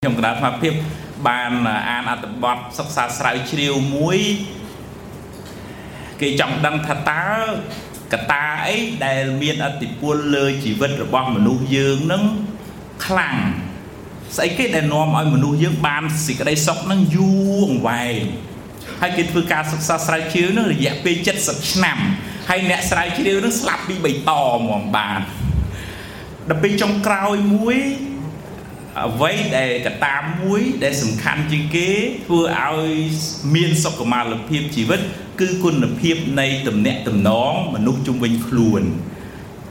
ខ្ញុំកណ្ដាលអាភិបបានអានអត្ថបទសិក្សាស្រាវជ្រាវមួយ គេចង់ដឹងថាតើកត្តាអីដែលមានអតិពលលើជីវិតរបស់មនុស្សយើងនឹងខ្លាំងស្អីគេដែលនាំឲ្យមនុស្សយើងបានសេចក្តីសុខនឹងយូរអង្វែងហើយគេធ្វើការសិក្សាស្រាវជ្រាវនឹងរយៈពេល70ឆ្នាំហើយអ្នកស្រាវជ្រាវនឹងស្លាប់ពី3តហ្មងបានដល់ពេលចុងក្រោយមួយ អ្វីដែលកត្តាមួយដែលសំខាន់ជាងគេធ្វើឲ្យមានសុខុមាលភាពជីវិត គឺគុណភាពនៃទំនាក់ទំនងមនុស្សជុំវិញខ្លួន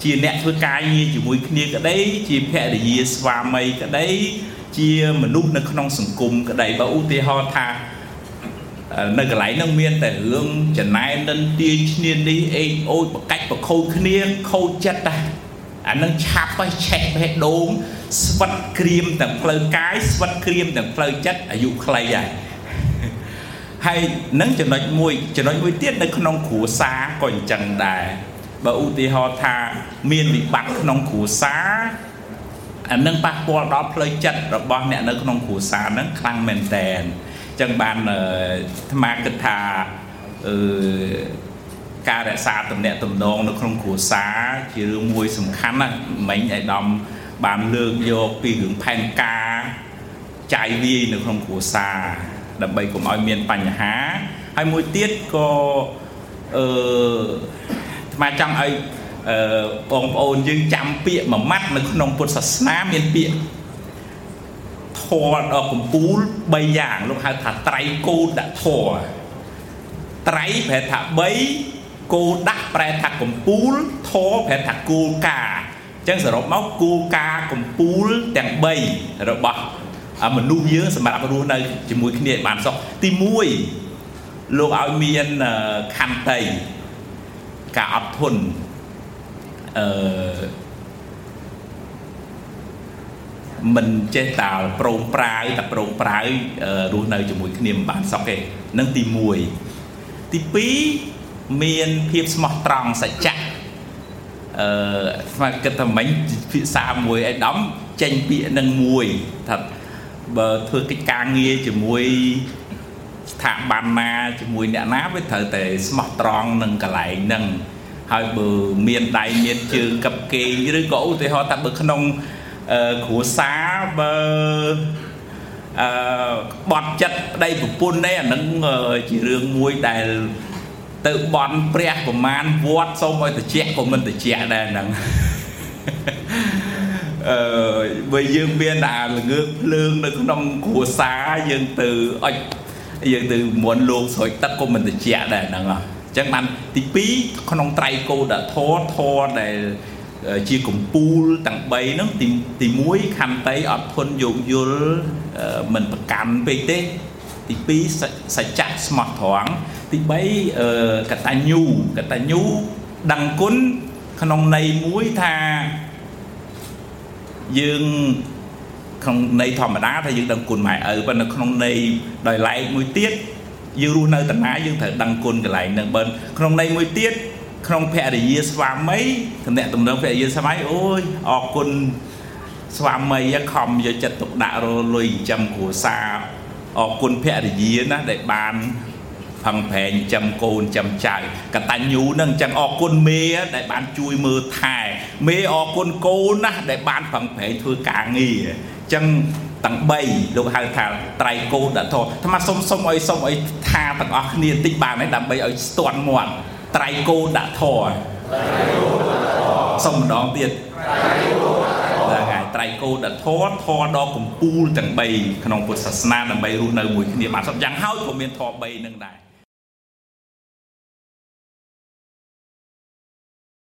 ជាអ្នកធ្វើការងារជាមួយគ្នាក្តី ជាភរិយាស្វាមីក្តី ជាមនុស្សនៅក្នុងសង្គមក្តីបើឧទាហរណ៍ថានៅកន្លែងហ្នឹងមានតែរឿងចំណែននិនទាយឈ្នាននេះអេកអូចបកាច់បខូចគ្នាខូចចិត្តតែអានឹងឆាប់ហើយឆេះបេះដូង ស្វិតក្រៀមទាំងផ្លូវកាយស្វិតក្រៀមទាំងផ្លូវចិត្តអាយុខ្លីហើយហើយនឹងចំណុចមួយចំណុចមួយទៀតនៅក្នុងគ្រួសារក៏អញ្ចឹងដែរបើឧទាហរណ៍ថាមានវិបត្តិក្នុងគ្រួសារអានឹងប៉ះពាល់ដល់ផ្លូវចិត្តរបស់អ្នកនៅក្នុងគ្រួសារហ្នឹងខ្លាំងមែនតែនអញ្ចឹងបានអាត្មាគិតថាអឺការរក្សាទំនាក់ទំនងនៅក្នុងគ្រួសារជារឿងមួយសំខាន់ណាស់មិញឯកឧត្តម បានលើកយកពីរឿងផែនការចាយវាយនៅក្នុងគ្រួសារដើម្បីកុំឲ្យមានបញ្ហាហើយមួយទៀតក៏អឺស្មាចង់ឲ្យអឺបងប្អូនយើងចាំពាក្យមួយម៉ាត់នៅក្នុងពុទ្ធសាសនាមានពាក្យធម៌ដ៏កំពូល3យ៉ាងលោកហៅថាត្រៃកោដធម៌ត្រៃប្រែថា3គោដាក់ប្រែថាកំពូលធម៌ប្រែថាគោលការណ៍ ចឹងសរុបមកគោលការណ៍កម្ពូលទាំង3របស់មនុស្សយើងសម្រាប់រស់នៅជាមួយគ្នាឲ្យបានសុខទី1លោកឲ្យមានខន្តីការអត់ធន់អឺមិនចេះតែប្រងប្រាវតែប្រងប្រាវរស់នៅជាមួយគ្នាមិនបានសុខទេនឹងទី1ទី2មានភាពស្មោះត្រង់សច្ចៈ អឺស្មាគិតថាមិញភាសាមួយឯដំចេញពាក្យនឹងមួយថាបើធ្វើកិច្ចការងារជាមួយស្ថាប័នណាជាមួយអ្នកណាវាត្រូវតែស្មោះត្រង់នឹងកន្លែងហ្នឹងហើយបើមានដៃមានជើងកັບគេងឬក៏ឧទាហរណ៍ថាបើក្នុងគ្រួសារបើអឺបត់ចិត្តប្តីប្រពន្ធនេះអានឹងជារឿងមួយដែល ទៅបន់ព្រះប្រមាណវត្តសូមឲ្យតិចក៏មិនតិចដែរហ្នឹងអឺបើយើងមានអាល្ងើកភ្លើងនៅក្នុងគ្រួសារយើងទៅអុចយើងទៅមុនលោកស្រោចទឹកក៏មិនតិចដែរហ្នឹងអញ្ចឹងបានទី2ក្នុងត្រៃកោដធរធរដែលជាកម្ពូលទាំង3ហ្នឹងទីទី1ខន្តីអត់ធន់យោគយល់មិនប្រកាន់ពេកទេ ទី2សច្ចៈស្មោះត្រង់ទី3កតញ្ញូកតញ្ញូដឹងគុណក្នុងន័យមួយថាយើងក្នុងន័យធម្មតាថាយើងដឹងគុណម៉ែឪប៉ុន្តែក្នុងន័យដោយឡែកមួយទៀតយើងរស់នៅតាណាយើងត្រូវដឹងគុណកន្លែងហ្នឹងបើក្នុងន័យមួយទៀតក្នុងភរិយាស្វាមីតំណែងតំណងភរិយាស្វាមីអូយអរគុណស្វាមីខំយកចិត្តទុកដាក់រលុយចិញ្ចឹមគ្រួសារ អរគុណភរិយាណាដែលបានផឹងប្រែងចាំកូនចាំចៅកតញ្ញូនឹងចឹងអរគុណមេដែលបានជួយមើលថែមេអរគុណកូនណាដែលបានផឹងប្រែងធ្វើការងារចឹងទាំង3លោកហៅថាត្រៃកោដធអាត្មាសុំសុំឲ្យសុំឲ្យថាទាំងអស់គ្នាតិចបានហើយដើម្បីឲ្យស្ទាន់មាត់ត្រៃកោដធសុំម្ដងទៀតហ្នឹងហើយ ត្រៃកោដធធដ៏កំពូលទាំង3ក្នុងពុទ្ធសាសនាដើម្បីរស់នៅមួយគ្នាបានសុខយ៉ាងហោចក៏មានធ3នឹងដែរ